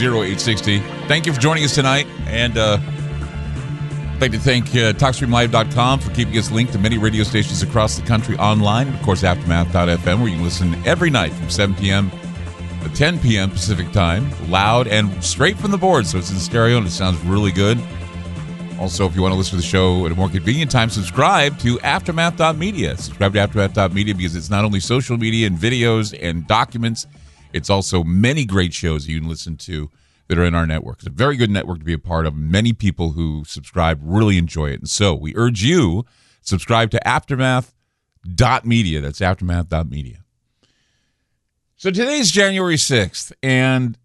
0860. Thank you for joining us tonight. And uh, I'd like to thank uh, TalkStreamLive.com for keeping us linked to many radio stations across the country online. And of course, Aftermath.fm, where you can listen every night from 7 p.m. to 10 p.m. Pacific time, loud and straight from the board. So it's in stereo and it sounds really good. Also, if you want to listen to the show at a more convenient time, subscribe to Aftermath.media. Subscribe to Aftermath.media because it's not only social media and videos and documents, it's also many great shows you can listen to that are in our network. It's a very good network to be a part of. Many people who subscribe really enjoy it. And so we urge you subscribe to aftermath.media. That's aftermath.media. So today's January 6th and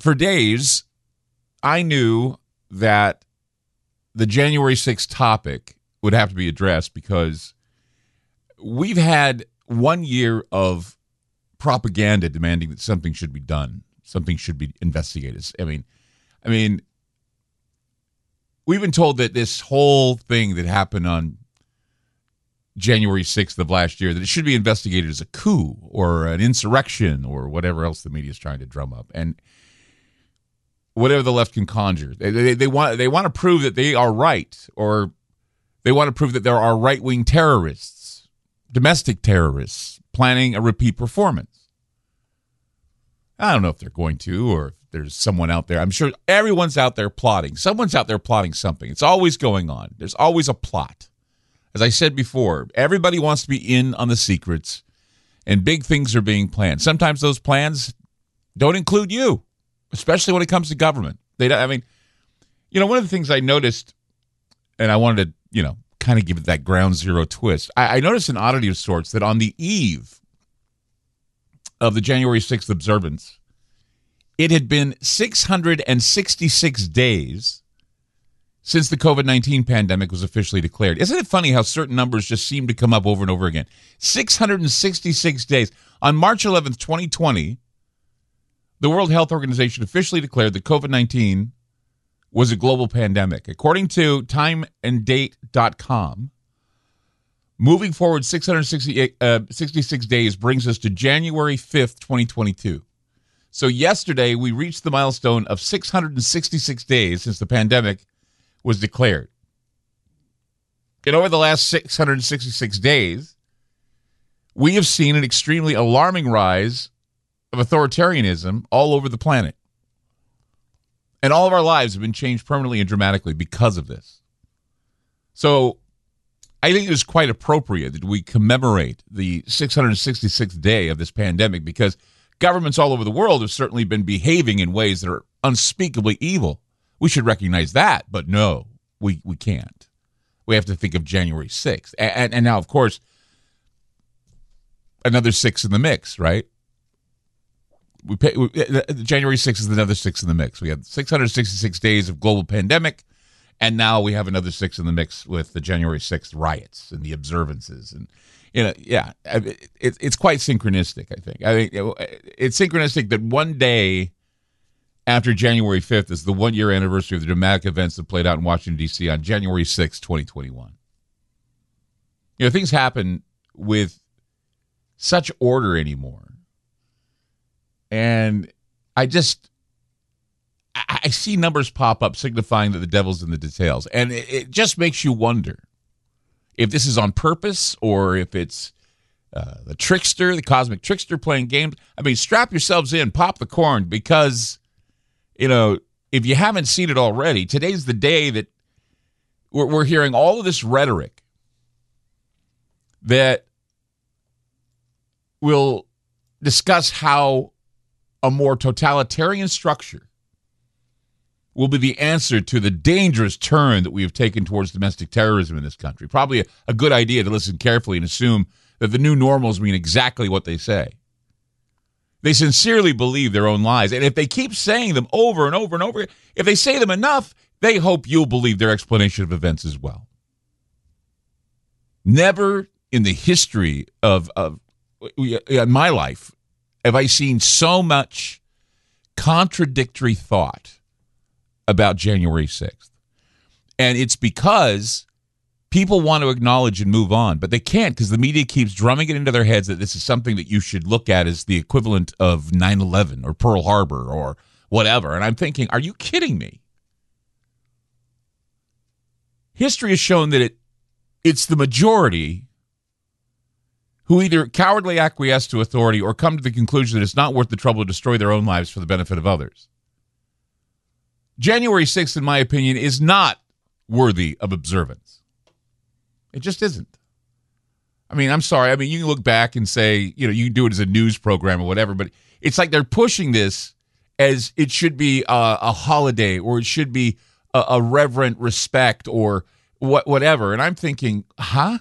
for days I knew that the January 6th topic would have to be addressed because we've had one year of propaganda demanding that something should be done something should be investigated. I mean, I mean, we've been told that this whole thing that happened on January 6th of last year that it should be investigated as a coup or an insurrection or whatever else the media is trying to drum up and whatever the left can conjure they, they, they want they want to prove that they are right or they want to prove that there are right-wing terrorists domestic terrorists planning a repeat performance I don't know if they're going to or if there's someone out there. I'm sure everyone's out there plotting. Someone's out there plotting something. It's always going on. There's always a plot. As I said before, everybody wants to be in on the secrets and big things are being planned. Sometimes those plans don't include you, especially when it comes to government. They don't, I mean, you know, one of the things I noticed and I wanted to, you know, kind of give it that ground zero twist. I, I noticed an oddity of sorts that on the eve of the January 6th observance, it had been 666 days since the COVID 19 pandemic was officially declared. Isn't it funny how certain numbers just seem to come up over and over again? 666 days. On March 11th, 2020, the World Health Organization officially declared that COVID 19 was a global pandemic. According to timeanddate.com, Moving forward 666 uh, days brings us to January 5th, 2022. So yesterday we reached the milestone of 666 days since the pandemic was declared. And over the last 666 days, we have seen an extremely alarming rise of authoritarianism all over the planet. And all of our lives have been changed permanently and dramatically because of this. So I think it is quite appropriate that we commemorate the 666th day of this pandemic because governments all over the world have certainly been behaving in ways that are unspeakably evil. We should recognize that, but no, we, we can't. We have to think of January 6th. And, and, and now, of course, another six in the mix, right? We, pay, we uh, uh, January 6th is another six in the mix. We had 666 days of global pandemic and now we have another six in the mix with the January 6th riots and the observances. And, you know, yeah, it, it's quite synchronistic, I think. I think it's synchronistic that one day after January 5th is the one year anniversary of the dramatic events that played out in Washington, D.C. on January 6th, 2021. You know, things happen with such order anymore. And I just I see numbers pop up signifying that the devil's in the details. And it, it just makes you wonder if this is on purpose or if it's uh, the trickster, the cosmic trickster playing games. I mean, strap yourselves in, pop the corn, because, you know, if you haven't seen it already, today's the day that we're, we're hearing all of this rhetoric that will discuss how a more totalitarian structure will be the answer to the dangerous turn that we have taken towards domestic terrorism in this country. Probably a, a, good idea to listen carefully and assume that the new normals mean exactly what they say. They sincerely believe their own lies. And if they keep saying them over and over and over, if they say them enough, they hope you'll believe their explanation of events as well. Never in the history of, of my life have I seen so much contradictory thought about January 6th. And it's because people want to acknowledge and move on, but they can't because the media keeps drumming it into their heads that this is something that you should look at as the equivalent of 9 11 or Pearl Harbor or whatever. And I'm thinking, are you kidding me? History has shown that it it's the majority who either cowardly acquiesce to authority or come to the conclusion that it's not worth the trouble to destroy their own lives for the benefit of others. January 6th, in my opinion, is not worthy of observance. It just isn't. I mean, I'm sorry. I mean, you can look back and say, you know, you can do it as a news program or whatever, but it's like they're pushing this as it should be a, a holiday or it should be a, a reverent respect or what, whatever. And I'm thinking, huh?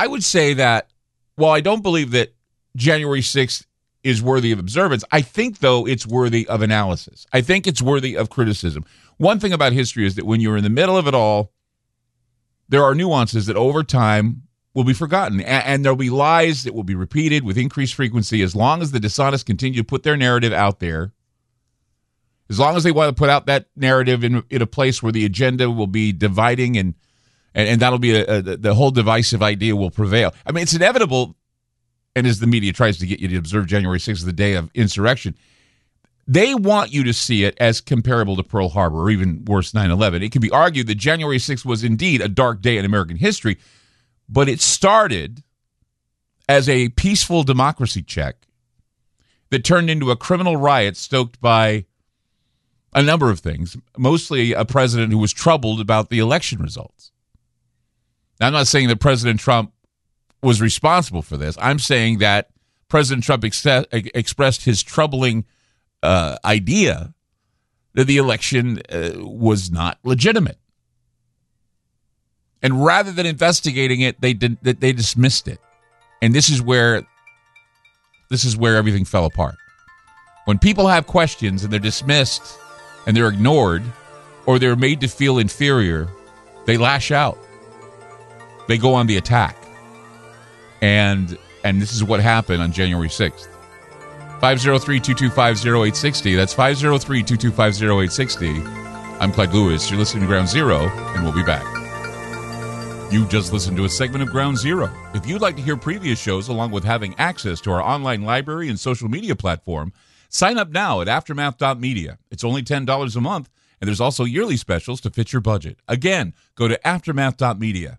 I would say that while I don't believe that January 6th is worthy of observance, I think, though, it's worthy of analysis. I think it's worthy of criticism. One thing about history is that when you're in the middle of it all, there are nuances that over time will be forgotten. And, there'll be lies that will be repeated with increased frequency as long as the dishonest continue to put their narrative out there. As long as they want to put out that narrative in, in a place where the agenda will be dividing and and, and that'll be a, a, the whole divisive idea will prevail. I mean, it's inevitable. And as the media tries to get you to observe January 6th, the day of insurrection, they want you to see it as comparable to Pearl Harbor or even worse, 9 11. It can be argued that January 6th was indeed a dark day in American history, but it started as a peaceful democracy check that turned into a criminal riot stoked by a number of things, mostly a president who was troubled about the election results. Now, I'm not saying that President Trump was responsible for this. I'm saying that President Trump ex- expressed his troubling uh, idea that the election uh, was not legitimate. And rather than investigating it, they did, they dismissed it. And this is where this is where everything fell apart. When people have questions and they're dismissed and they're ignored or they're made to feel inferior, they lash out they go on the attack. And and this is what happened on January 6th. 503-225-0860. That's 503-225-0860. I'm Clyde Lewis. You're listening to Ground Zero, and we'll be back. You just listened to a segment of Ground Zero. If you'd like to hear previous shows along with having access to our online library and social media platform, sign up now at aftermath.media. It's only $10 a month, and there's also yearly specials to fit your budget. Again, go to aftermath.media.